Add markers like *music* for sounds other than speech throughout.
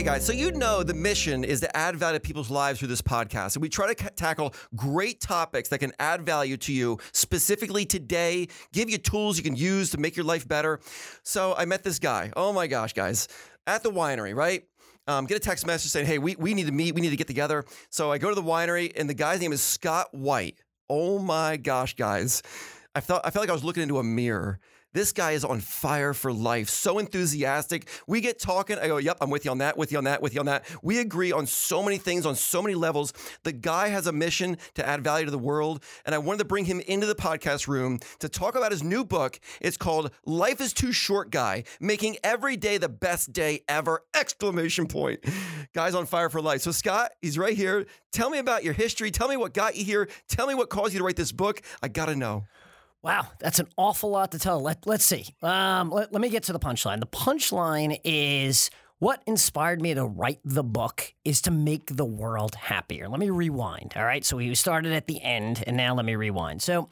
Okay, guys, so you know the mission is to add value to people's lives through this podcast. And we try to c- tackle great topics that can add value to you specifically today, give you tools you can use to make your life better. So I met this guy. Oh my gosh, guys, at the winery, right? Um, get a text message saying, hey, we, we need to meet, we need to get together. So I go to the winery, and the guy's name is Scott White. Oh my gosh, guys. I felt I felt like I was looking into a mirror. This guy is on fire for life, so enthusiastic. We get talking. I go, Yep, I'm with you on that, with you on that, with you on that. We agree on so many things, on so many levels. The guy has a mission to add value to the world. And I wanted to bring him into the podcast room to talk about his new book. It's called Life is Too Short Guy, Making Every Day the Best Day Ever! Exclamation point. Guy's on fire for life. So, Scott, he's right here. Tell me about your history. Tell me what got you here. Tell me what caused you to write this book. I got to know. Wow, that's an awful lot to tell. Let, let's see. Um, let, let me get to the punchline. The punchline is what inspired me to write the book is to make the world happier. Let me rewind. All right. So we started at the end, and now let me rewind. So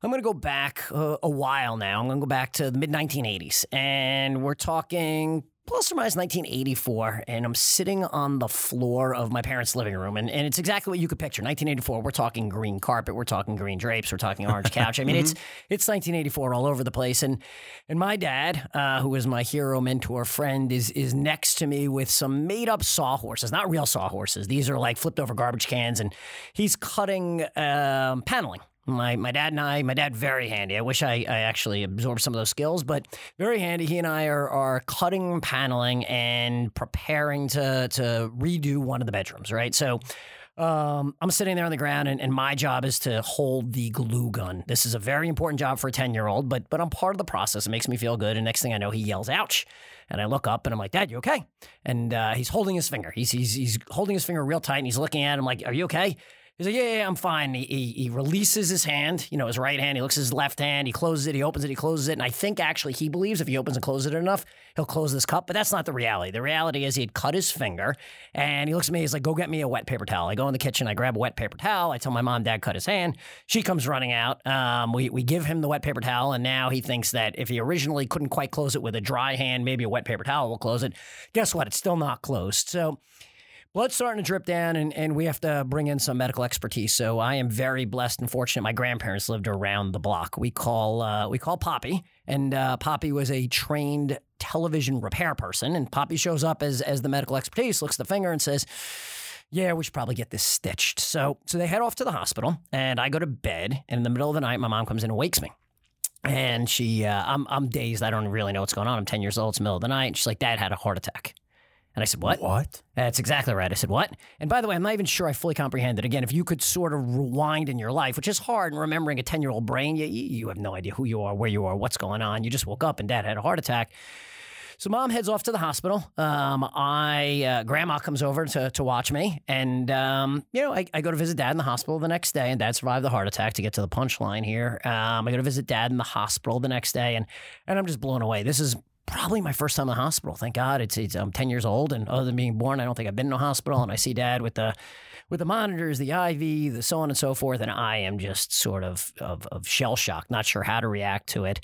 I'm going to go back uh, a while now. I'm going to go back to the mid 1980s, and we're talking plus or minus 1984, and I'm sitting on the floor of my parents' living room, and, and it's exactly what you could picture. 1984, we're talking green carpet, we're talking green drapes, we're talking orange couch. I mean, it's mm-hmm. it's 1984 all over the place, and and my dad, uh, who was my hero, mentor, friend, is is next to me with some made up sawhorses, not real sawhorses. These are like flipped over garbage cans, and he's cutting um, paneling my my dad and I, my dad very handy. I wish I, I actually absorbed some of those skills, but very handy. He and I are are cutting paneling and preparing to to redo one of the bedrooms, right? So um, I'm sitting there on the ground, and, and, my job is to hold the glue gun. This is a very important job for a 10 year old, but but I'm part of the process. It makes me feel good. And next thing I know, he yells, "Ouch!" And I look up, and I'm like, "Dad, you okay?" And uh, he's holding his finger. He's he's he's holding his finger real tight, and he's looking at him like, "Are you okay?" He's like, yeah, yeah, I'm fine. He, he, he, releases his hand, you know, his right hand. He looks at his left hand. He closes it. He opens it. He closes it. And I think actually he believes if he opens and closes it enough, he'll close this cup. But that's not the reality. The reality is he had cut his finger and he looks at me. He's like, go get me a wet paper towel. I go in the kitchen. I grab a wet paper towel. I tell my mom, dad cut his hand. She comes running out. Um, we, we give him the wet paper towel. And now he thinks that if he originally couldn't quite close it with a dry hand, maybe a wet paper towel will close it. Guess what? It's still not closed. So, blood's starting to drip down and, and we have to bring in some medical expertise. So I am very blessed and fortunate. My grandparents lived around the block. We call uh, we call Poppy, and uh, Poppy was a trained television repair person. And Poppy shows up as as the medical expertise, looks the finger and says, yeah, we should probably get this stitched. So so they head off to the hospital, and I go to bed. And in the middle of the night, my mom comes in and wakes me. And she, uh, I'm, I'm dazed. I don't really know what's going on. I'm 10 years old. It's the middle of the night. She's like, Dad had a heart attack. And I said, What? What? That's exactly right. I said, What? And by the way, I'm not even sure I fully comprehended. Again, if you could sort of rewind in your life, which is hard in remembering a 10 year old brain, you, you have no idea who you are, where you are, what's going on. You just woke up and dad had a heart attack. So mom heads off to the hospital. Um, I uh, grandma comes over to, to watch me, and um, you know I, I, go to visit dad in the hospital the next day, and dad survived the heart attack. To get to the punchline here, um, I go to visit dad in the hospital the next day, and and I'm just blown away. This is probably my first time in the hospital. Thank God. It's, it's I'm 10 years old, and other than being born, I don't think I've been in a hospital. And I see Dad with the with the monitors, the IV, the so on and so forth, and I am just sort of of, of shell shock, not sure how to react to it.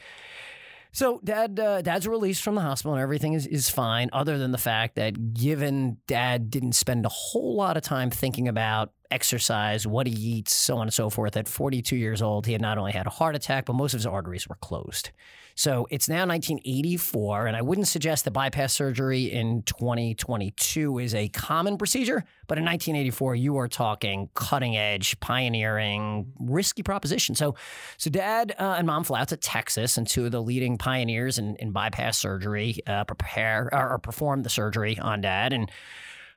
So dad, uh, dad's released from the hospital and everything is, is fine, other than the fact that given dad didn't spend a whole lot of time thinking about exercise, what he eats, so on and so forth. At 42 years old, he had not only had a heart attack, but most of his arteries were closed. So it's now 1984, and I wouldn't suggest that bypass surgery in 2022 is a common procedure, but in 1984, you are talking cutting edge, pioneering, risky proposition. So, so dad uh, and mom fly out to Texas, and two of the leading pioneers in, in bypass surgery uh, prepare or, or perform the surgery on dad, and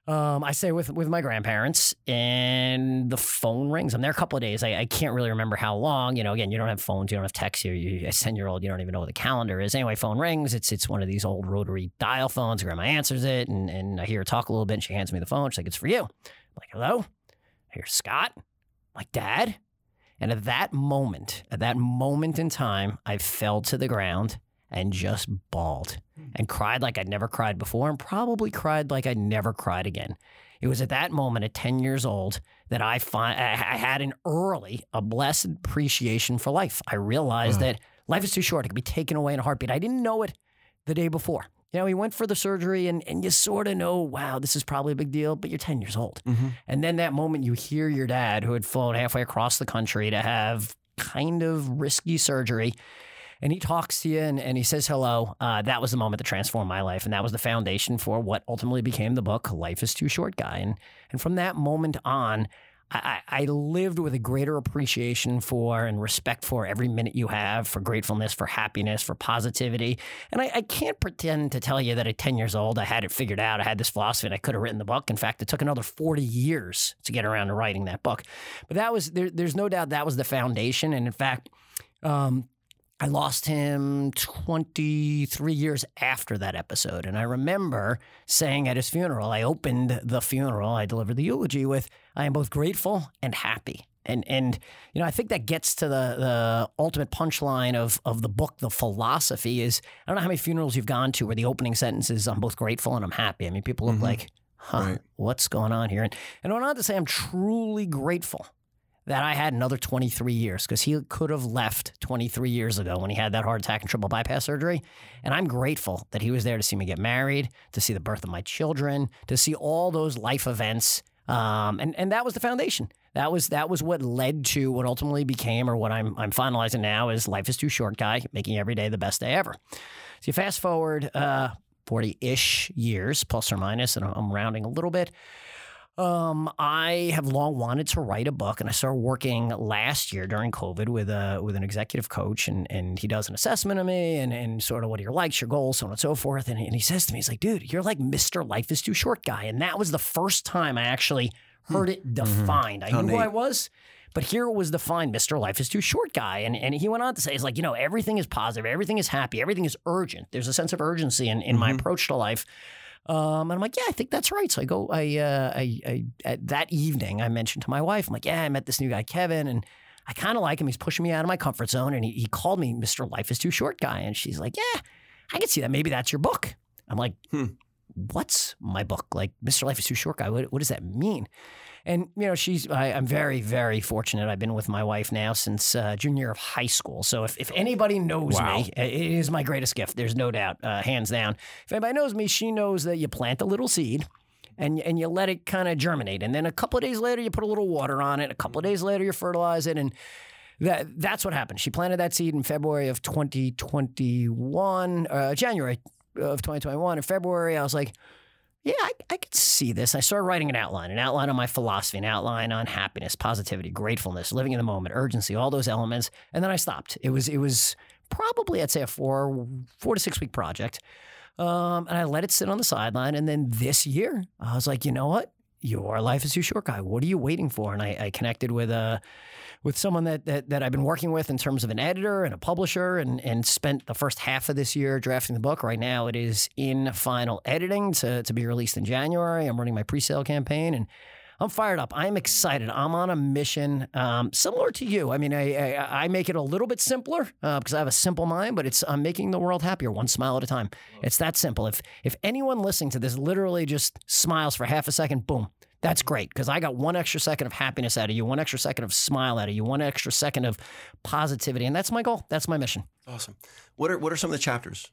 Um, I stay with with my grandparents, and the phone rings. I'm there a couple of days. I, I can't really remember how long. You know, again, you don't have phones, you don't have texts. You're, you're a ten year old. You don't even know what the calendar is. Anyway, phone rings. It's it's one of these old rotary dial phones. Grandma answers it, and and I hear her talk a little bit. And she hands me the phone. She's like, "It's for you." I'm like, "Hello." Here's Scott. I'm like, "Dad." And at that moment, at that moment in time, I fell to the ground and just bawled hmm. and cried like I'd never cried before and probably cried like I'd never cried again. It was at that moment at 10 years old that I find I had an early, a blessed appreciation for life. I realized hmm. that life is too short. It could be taken away in a heartbeat. I didn't know it the day before. You know, he went for the surgery and, and you sort of know, wow, this is probably a big deal, but you're 10 years old. Mm-hmm. And then that moment you hear your dad, who had flown halfway across the country to have kind of risky surgery, and he talks to you and, and he says hello. Uh, that was the moment that transformed my life. And that was the foundation for what ultimately became the book, Life is Too Short Guy. And, and from that moment on, I, I lived with a greater appreciation for and respect for every minute you have, for gratefulness, for happiness, for positivity. And I, I can't pretend to tell you that at 10 years old, I had it figured out. I had this philosophy and I could have written the book. In fact, it took another 40 years to get around to writing that book. But that was, there, there's no doubt that was the foundation. And in fact, um, I lost him 23 years after that episode. And I remember saying at his funeral, I opened the funeral, I delivered the eulogy with, I am both grateful and happy. And, and you know, I think that gets to the, the ultimate punchline of, of the book, the philosophy is I don't know how many funerals you've gone to where the opening sentence is, I'm both grateful and I'm happy. I mean, people look mm-hmm. like, huh, Right. what's going on here? And, and I went on to say, I'm truly grateful that I had another 23 years because he could have left 23 years ago when he had that heart attack and triple bypass surgery. And I'm grateful that he was there to see me get married, to see the birth of my children, to see all those life events. Um, and, and that was the foundation. That was that was what led to what ultimately became, or what I'm I'm finalizing now is life is too short, guy, making every day the best day ever. So you fast forward uh, 40-ish years, plus or minus, and I'm rounding a little bit. Um, I have long wanted to write a book, and I started working last year during COVID with a with an executive coach, and and he does an assessment of me, and and sort of what are your likes, your goals, so on and so forth. And, and he says to me, he's like, "Dude, you're like Mister Life is Too Short guy," and that was the first time I actually hmm. heard it mm-hmm. defined. I How knew who I was. But here it was defined, Mr. Life is too short guy. And, and he went on to say, it's like, you know, everything is positive, everything is happy, everything is urgent. There's a sense of urgency in, in my mm-hmm. approach to life. Um, and I'm like, yeah, I think that's right. So I go, I, uh, I, I, at that evening, I mentioned to my wife, I'm like, yeah, I met this new guy, Kevin, and I kind of like him. He's pushing me out of my comfort zone. And he, he called me Mr. Life is Too Short guy. And she's like, yeah, I can see that. Maybe that's your book. I'm like, Hmm. What's my book? Like, Mr. Life is Too Short guy. What, what does that mean? And, you know, she's, I, I'm very, very fortunate. I've been with my wife now since uh, junior year of high school. So if, if anybody knows Wow. me, it is my greatest gift. There's no doubt, uh, hands down. If anybody knows me, she knows that you plant a little seed and, and you let it kind of germinate. And then a couple of days later, you put a little water on it. A couple of days later, you fertilize it. And that, that's what happened. She planted that seed in February of 2021, uh, January of 2021. In February, I was like, yeah, I, I could see this. I started writing an outline, an outline on my philosophy, an outline on happiness, positivity, gratefulness, living in the moment, urgency, all those elements. And then I stopped. It was it was probably I'd say a four four to six week project. Um, and I let it sit on the sideline. And then this year, I was like, you know what? Your life is too short, guy. What are you waiting for? And I, I connected with uh, with someone that, that that I've been working with in terms of an editor and a publisher, and and spent the first half of this year drafting the book. Right now, it is in final editing to to be released in January. I'm running my pre-sale campaign, and I'm fired up. I'm excited. I'm on a mission um, similar to you. I mean, I, I, I make it a little bit simpler uh, because I have a simple mind, but it's I'm making the world happier one smile at a time. It's that simple. If if anyone listening to this literally just smiles for half a second, boom. That's great because I got one extra second of happiness out of you, one extra second of smile out of you, one extra second of positivity, and that's my goal. That's my mission. Awesome. What are what are some of the chapters?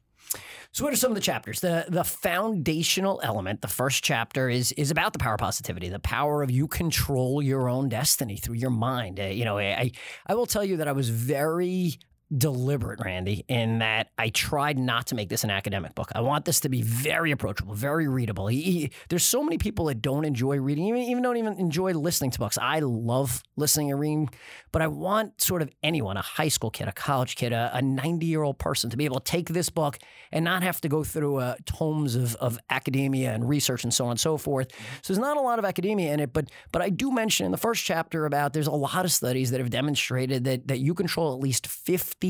So what are some of the chapters? The the foundational element, the first chapter is is about the power of positivity, the power of you control your own destiny through your mind. Uh, you know, I I will tell you that I was very deliberate, Randy, in that I tried not to make this an academic book. I want this to be very approachable, very readable. He, he, there's so many people that don't enjoy reading, even, even don't even enjoy listening to books. I love listening and reading, but I want sort of anyone, a high school kid, a college kid, a 90 year old person, to be able to take this book and not have to go through uh, tomes of, of academia and research and so on and so forth. So there's not a lot of academia in it, but but I do mention in the first chapter about there's a lot of studies that have demonstrated that that you control at least 50%,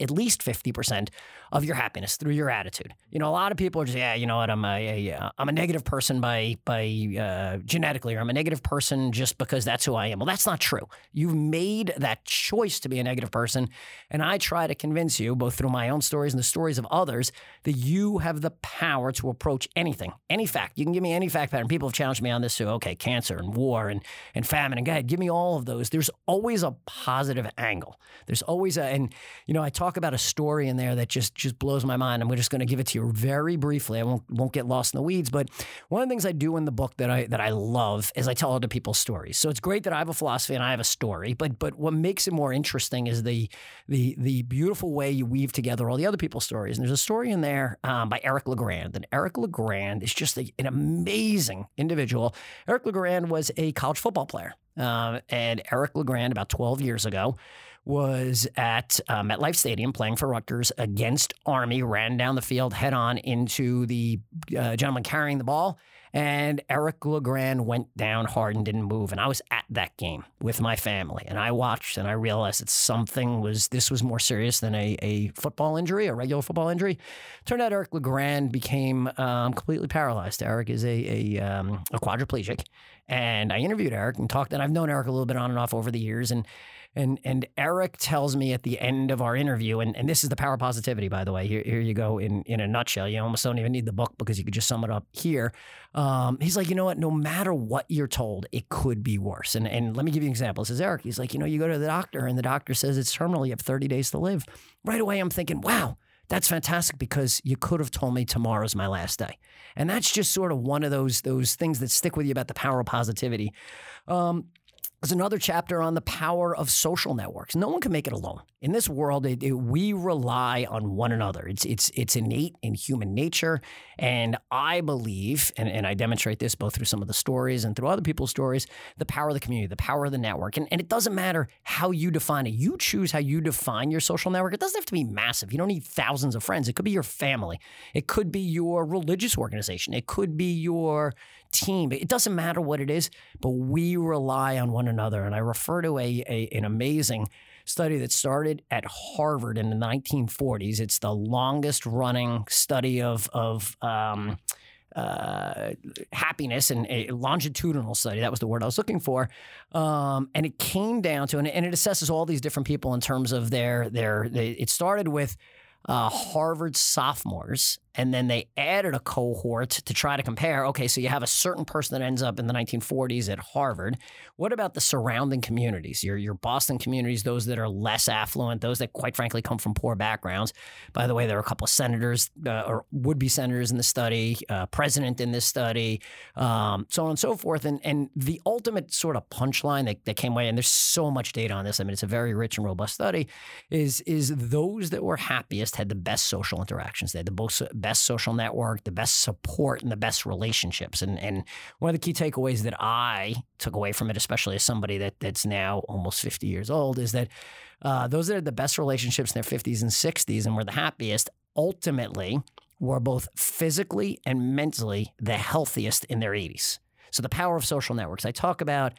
at least 50% of your happiness through your attitude. You know, a lot of people are just, yeah, you know what, I'm a, a I'm a negative person by by uh, genetically, or I'm a negative person just because that's who I am. Well, that's not true. You've made that choice to be a negative person, and I try to convince you, both through my own stories and the stories of others, that you have the power to approach anything, any fact. You can give me any fact pattern. People have challenged me on this too. Okay, cancer and war and and famine and go ahead, give me all of those. There's always a positive angle. There's always a, and you know, I talk about a story in there that just just blows my mind. I'm just going to give it to you very briefly. I won't won't get lost in the weeds, but one of the things I do in the book that I that I love is I tell other people's stories. So it's great that I have a philosophy and I have a story, but but what makes it more interesting is the the the beautiful way you weave together all the other people's stories. And there's a story in there um, by Eric LeGrand, and Eric LeGrand is just a, an amazing individual. Eric LeGrand was a college football player, um, and Eric LeGrand about 12 years ago was at uh, MetLife Stadium playing for Rutgers against Army, ran down the field head on into the uh, gentleman carrying the ball. And Eric LeGrand went down hard and didn't move. And I was at that game with my family. And I watched and I realized that something was, this was more serious than a, a football injury, a regular football injury. Turned out Eric LeGrand became um, completely paralyzed. Eric is a, a, um, a quadriplegic. And I interviewed Eric and talked, and I've known Eric a little bit on and off over the years. And and and Eric tells me at the end of our interview, and, and this is the power of positivity, by the way. Here, here you go in, in a nutshell. You almost don't even need the book because you could just sum it up here. Um, he's like, you know what? No matter what you're told, it could be worse. And and let me give you an example. This is Eric. He's like, you know, you go to the doctor and the doctor says it's terminal. You have 30 days to live. Right away, I'm thinking, wow. That's fantastic because you could have told me tomorrow's my last day. And that's just sort of one of those those things that stick with you about the power of positivity. Um, there's another chapter on the power of social networks. No one can make it alone. In this world, it, it, we rely on one another. It's it's it's innate in human nature, and I believe, and, and I demonstrate this both through some of the stories and through other people's stories, the power of the community, the power of the network. And, and it doesn't matter how you define it. You choose how you define your social network. It doesn't have to be massive. You don't need thousands of friends. It could be your family. It could be your religious organization. It could be your team. It doesn't matter what it is, but we rely on one another. And I refer to a, a an amazing study that started at Harvard in the 1940s. It's the longest running study of of um, uh, happiness and a longitudinal study. That was the word I was looking for. Um, and it came down to, and, it assesses all these different people in terms of their, their, they, it started with uh, Harvard sophomores and then they added a cohort to try to compare. Okay, so you have a certain person that ends up in the 1940s at Harvard. What about the surrounding communities? Your your Boston communities, those that are less affluent, those that quite frankly come from poor backgrounds. By the way, there are a couple of senators uh, or would be senators in the study, uh, president in this study, um, so on and so forth. And and the ultimate sort of punchline that, that came away, and there's so much data on this. I mean, it's a very rich and robust study. Is is those that were happiest had the best social interactions. They had the most best social network, the best support, and the best relationships. And and one of the key takeaways that I took away from it, especially as somebody that that's now almost 50 years old, is that uh, those that had the best relationships in their 50s and 60s and were the happiest ultimately were both physically and mentally the healthiest in their 80s. So the power of social networks. I talk about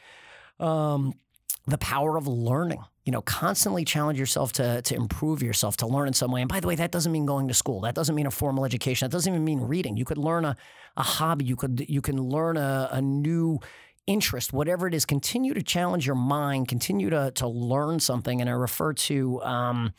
um, the power of learning you know, constantly challenge yourself to, to improve yourself, to learn in some way. And by the way, that doesn't mean going to school. That doesn't mean a formal education. That doesn't even mean reading. You could learn a, a hobby. You could you can learn a, a new interest, whatever it is. Continue to challenge your mind. Continue to to learn something. And I refer to um,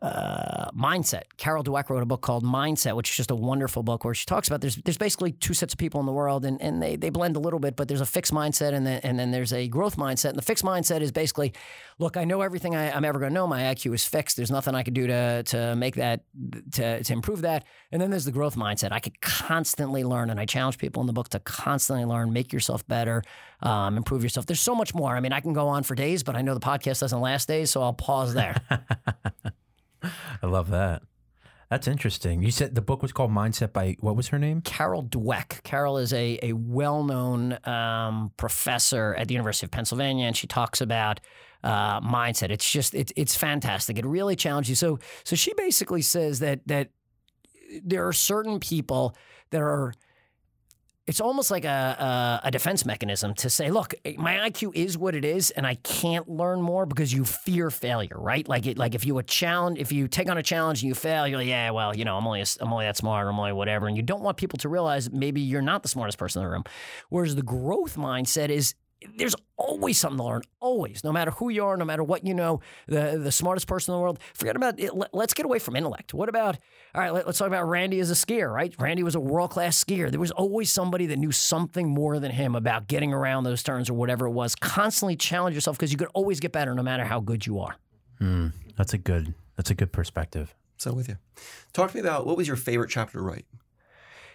uh, mindset. Carol Dweck wrote a book called Mindset, which is just a wonderful book where she talks about there's there's basically two sets of people in the world, and, and they, they blend a little bit, but there's a fixed mindset and then and then there's a growth mindset. And the fixed mindset is basically, look, I know everything I, am ever going to know. My IQ is fixed. There's nothing I can do to to make that to to improve that. And then there's the growth mindset. I could constantly learn, and I challenge people in the book to constantly learn, make yourself better, um, improve yourself. There's so much more. I mean, I can go on for days, but I know the podcast doesn't last days, so I'll pause there. *laughs* I love that. That's interesting. You said the book was called Mindset by what was her name? Carol Dweck. Carol is a, a well known um, professor at the University of Pennsylvania, and she talks about uh, mindset. It's just it's it's fantastic. It really challenges you. So so she basically says that that there are certain people that are it's almost like a, a, a, defense mechanism to say, look, eh, my IQ is what it is, and I can't learn more because you fear failure, right? Like it, like if you a challenge, if you take on a challenge and you fail, you're like, yeah, well, you know, I'm only a, I'm only that smart, I'm only whatever, and you don't want people to realize maybe you're not the smartest person in the room. Whereas the growth mindset is there's always something to learn. Always, no matter who you are, no matter what you know, the the smartest person in the world. Forget about it. Let's get away from intellect. What about all right? Let, us talk about Randy as a skier. Right? Randy was a world class skier. There was always somebody that knew something more than him about getting around those turns or whatever it was. Constantly challenge yourself because you could always get better, no matter how good you are. Mm, that's a good. That's a good perspective. So with you, talk to me about what was your favorite chapter to write.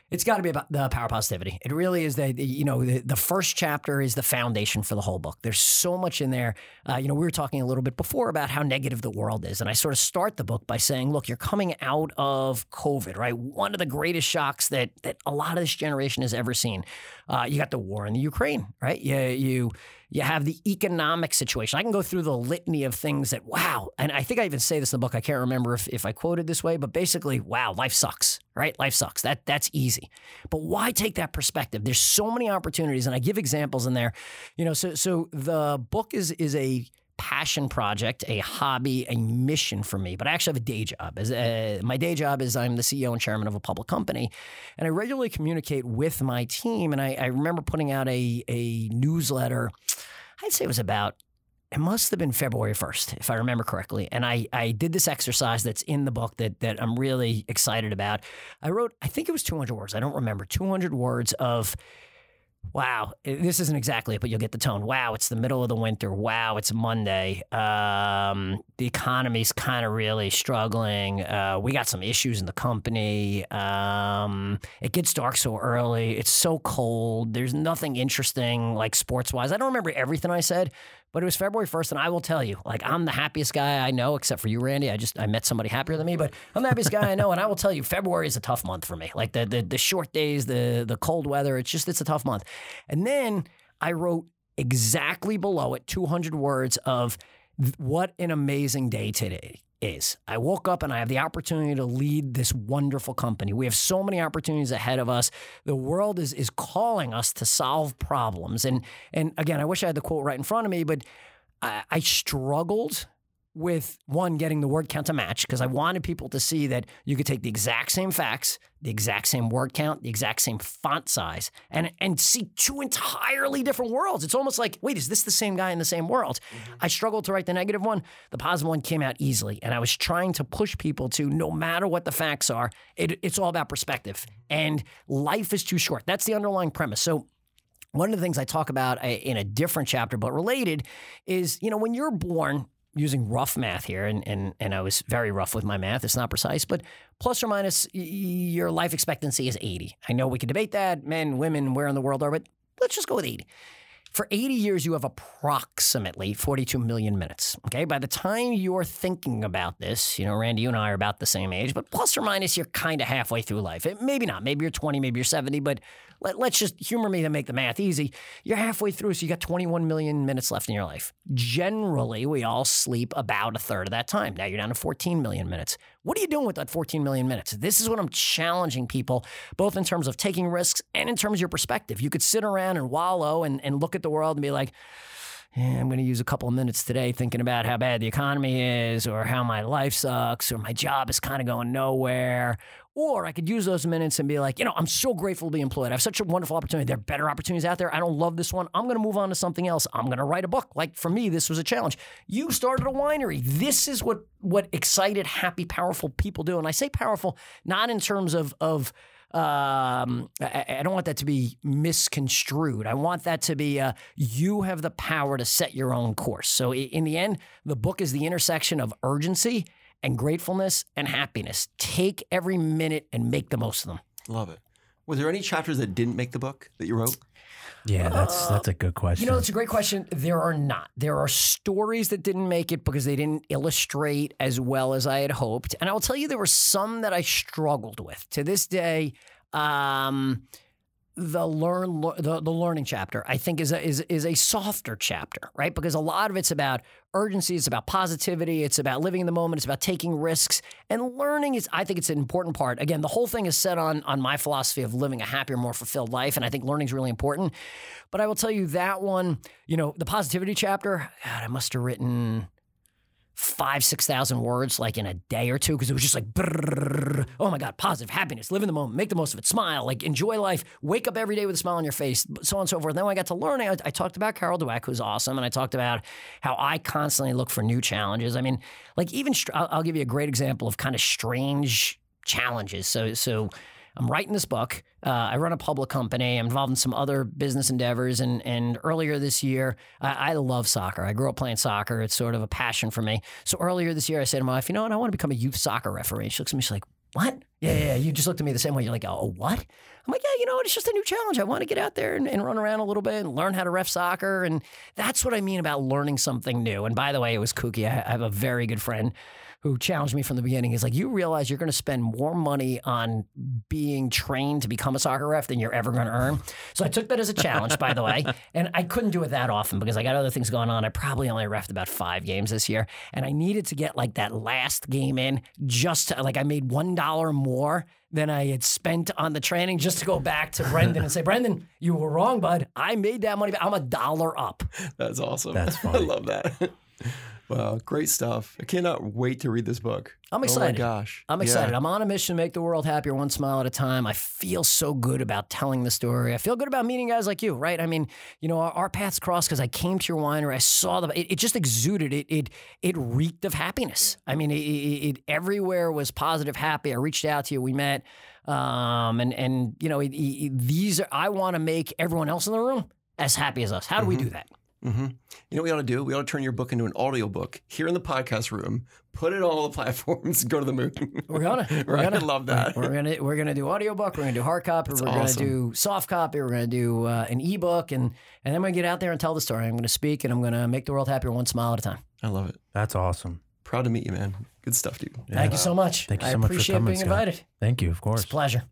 It's got to be about the power positivity. It really is that you know the, the, first chapter is the foundation for the whole book. There's so much in there. Uh, you know, we were talking a little bit before about how negative the world is, and I sort of start the book by saying, look, you're coming out of COVID, right? One of the greatest shocks that that a lot of this generation has ever seen. Uh, you got the war in the Ukraine, right? You you you have the economic situation. I can go through the litany of things that, wow. And I think I even say this in the book. I can't remember if, if I quoted this way, but basically, wow, life sucks, right? Life sucks. That That's easy. But why take that perspective? There's so many opportunities, and I give examples in there. You know, so so the book is is a passion project, a hobby, a mission for me. But I actually have a day job. As uh, my day job is I'm the CEO and chairman of a public company, and I regularly communicate with my team. And I, I remember putting out a a newsletter. I'd say it was about it must have been February 1st, if I remember correctly. And I, I did this exercise that's in the book that, that I'm really excited about. I wrote, I think it was 200 words. I don't remember, 200 words of Wow, this isn't exactly it, but you'll get the tone. Wow, it's the middle of the winter. Wow, it's Monday. Um, the economy's kind of really struggling. Uh, we got some issues in the company. Um, it gets dark so early. It's so cold. There's nothing interesting like sports wise. I don't remember everything I said, but it was February 1st, and I will tell you, like, I'm the happiest guy I know, except for you, Randy. I just I met somebody happier than me, but I'm the happiest guy I know, and I will tell you, February is a tough month for me. Like the the, the short days, the the cold weather. It's just it's a tough month. And then I wrote exactly below it 200 words of what an amazing day today is. I woke up and I have the opportunity to lead this wonderful company. We have so many opportunities ahead of us. The world is is calling us to solve problems. And and again, I wish I had the quote right in front of me, but I, I struggled with one getting the word count to match because I wanted people to see that you could take the exact same facts, the exact same word count, the exact same font size, and and see two entirely different worlds. It's almost like, wait, is this the same guy in the same world? Mm-hmm. I struggled to write the negative one. The positive one came out easily, and I was trying to push people to no matter what the facts are, it, it's all about perspective, and life is too short. That's the underlying premise. So. One of the things I talk about uh, in a different chapter, but related, is you know when you're born, using rough math here, and, and, and I was very rough with my math. It's not precise, but plus or minus, your life expectancy is 80. I know we could debate that, men, women, where in the world are, but let's just go with 80. For 80 years, you have approximately 42 million minutes. Okay. By the time you're thinking about this, you know, Randy, you and I are about the same age, but plus or minus, you're kind of halfway through life. It, maybe not. Maybe you're 20, maybe you're 70, but let, us just humor me to make the math easy. You're halfway through, so you got 21 million minutes left in your life. Generally, we all sleep about a third of that time. Now you're down to 14 million minutes. What are you doing with that 14 million minutes? This is what I'm challenging people, both in terms of taking risks and in terms of your perspective. You could sit around and wallow and, and look at the world and be like, yeah, I'm going to use a couple of minutes today thinking about how bad the economy is, or how my life sucks, or my job is kind of going nowhere, Or I could use those minutes and be like, you know, I'm so grateful to be employed. I have such a wonderful opportunity. There are better opportunities out there. I don't love this one. I'm going to move on to something else. I'm going to write a book. Like for me, this was a challenge. You started a winery. This is what what excited, happy, powerful people do. And I say powerful not in terms of of um, I, I don't want that to be misconstrued. I want that to be uh, you have the power to set your own course. So in the end, the book is the intersection of urgency and gratefulness and happiness. Take every minute and make the most of them. Love it. Were there any chapters that didn't make the book that you wrote? Yeah, that's that's a good question. You know, it's a great question. There are not. There are stories that didn't make it because they didn't illustrate as well as I had hoped. And I will tell you, there were some that I struggled with. To this day, um, the learn the, the learning chapter I think is a, is is a softer chapter, right? Because a lot of it's about urgency, it's about positivity, it's about living in the moment, it's about taking risks, and learning is I think it's an important part. Again, the whole thing is set on on my philosophy of living a happier, more fulfilled life, and I think learning is really important. But I will tell you that one, you know, the positivity chapter, God, I must have written five, six thousand words like in a day or two because it was just like, brrrr, oh my God, positive happiness, live in the moment, make the most of it, smile, like enjoy life, wake up every day with a smile on your face, so on and so forth. then when I got to learning, I, I talked about Carol Dweck, who's awesome, and I talked about how I constantly look for new challenges. I mean, like even I'll, I'll give you a great example of kind of strange challenges. So, so. I'm writing this book. Uh, I run a public company. I'm involved in some other business endeavors. And, and earlier this year, I, I love soccer. I grew up playing soccer. It's sort of a passion for me. So earlier this year, I said to my wife, you know what? I want to become a youth soccer referee. She looks at me, she's like, what? Yeah, yeah. You just looked at me the same way. You're like, oh, what? I'm like, yeah, you know what? It's just a new challenge. I want to get out there and, and run around a little bit and learn how to ref soccer. And that's what I mean about learning something new. And by the way, it was kooky. I, I have a very good friend who challenged me from the beginning. He's like, you realize you're going to spend more money on being trained to become a soccer ref than you're ever going to earn. So I took that as a challenge, by the way. *laughs* And I couldn't do it that often because I got other things going on. I probably only refed about five games this year. And I needed to get like that last game in just to, like I made $1 more than I had spent on the training just to go back to Brendan and say, Brendan, you were wrong, bud. I made that money. back. I'm a dollar up. That's awesome. That's fun. *laughs* I love that. *laughs* wow, great stuff. I cannot wait to read this book. I'm excited. Oh my gosh. I'm Yeah. excited. I'm on a mission to make the world happier one smile at a time. I feel so good about telling the story. I feel good about meeting guys like you, right? I mean, you know, our, our paths crossed because I came to your winery. I saw the, it, it just exuded. It, it, it reeked of happiness. I mean, it, it, it everywhere was positive, happy. I reached out to you. We met. Um, and, and, you know, these are, I want to make everyone else in the room as happy as us. How do we do that? Hmm You know what we ought to do? We ought to turn your book into an audio book here in the podcast room, put it on all the *laughs* platforms, and go to the moon. We're gonna. We're Right? gonna I love that. We're gonna we're gonna do audiobook. We're gonna do hard copy. we're awesome. gonna do soft copy. We're gonna do uh, an ebook, and and then I'm gonna get out there and tell the story. I'm gonna speak, and I'm gonna make the world happier one smile at a time. I love it. That's awesome. Proud to meet you, man. Good stuff, dude. Thank you so much. Thank you I so much for coming, being Scott. invited. Thank you, of course. It's a pleasure.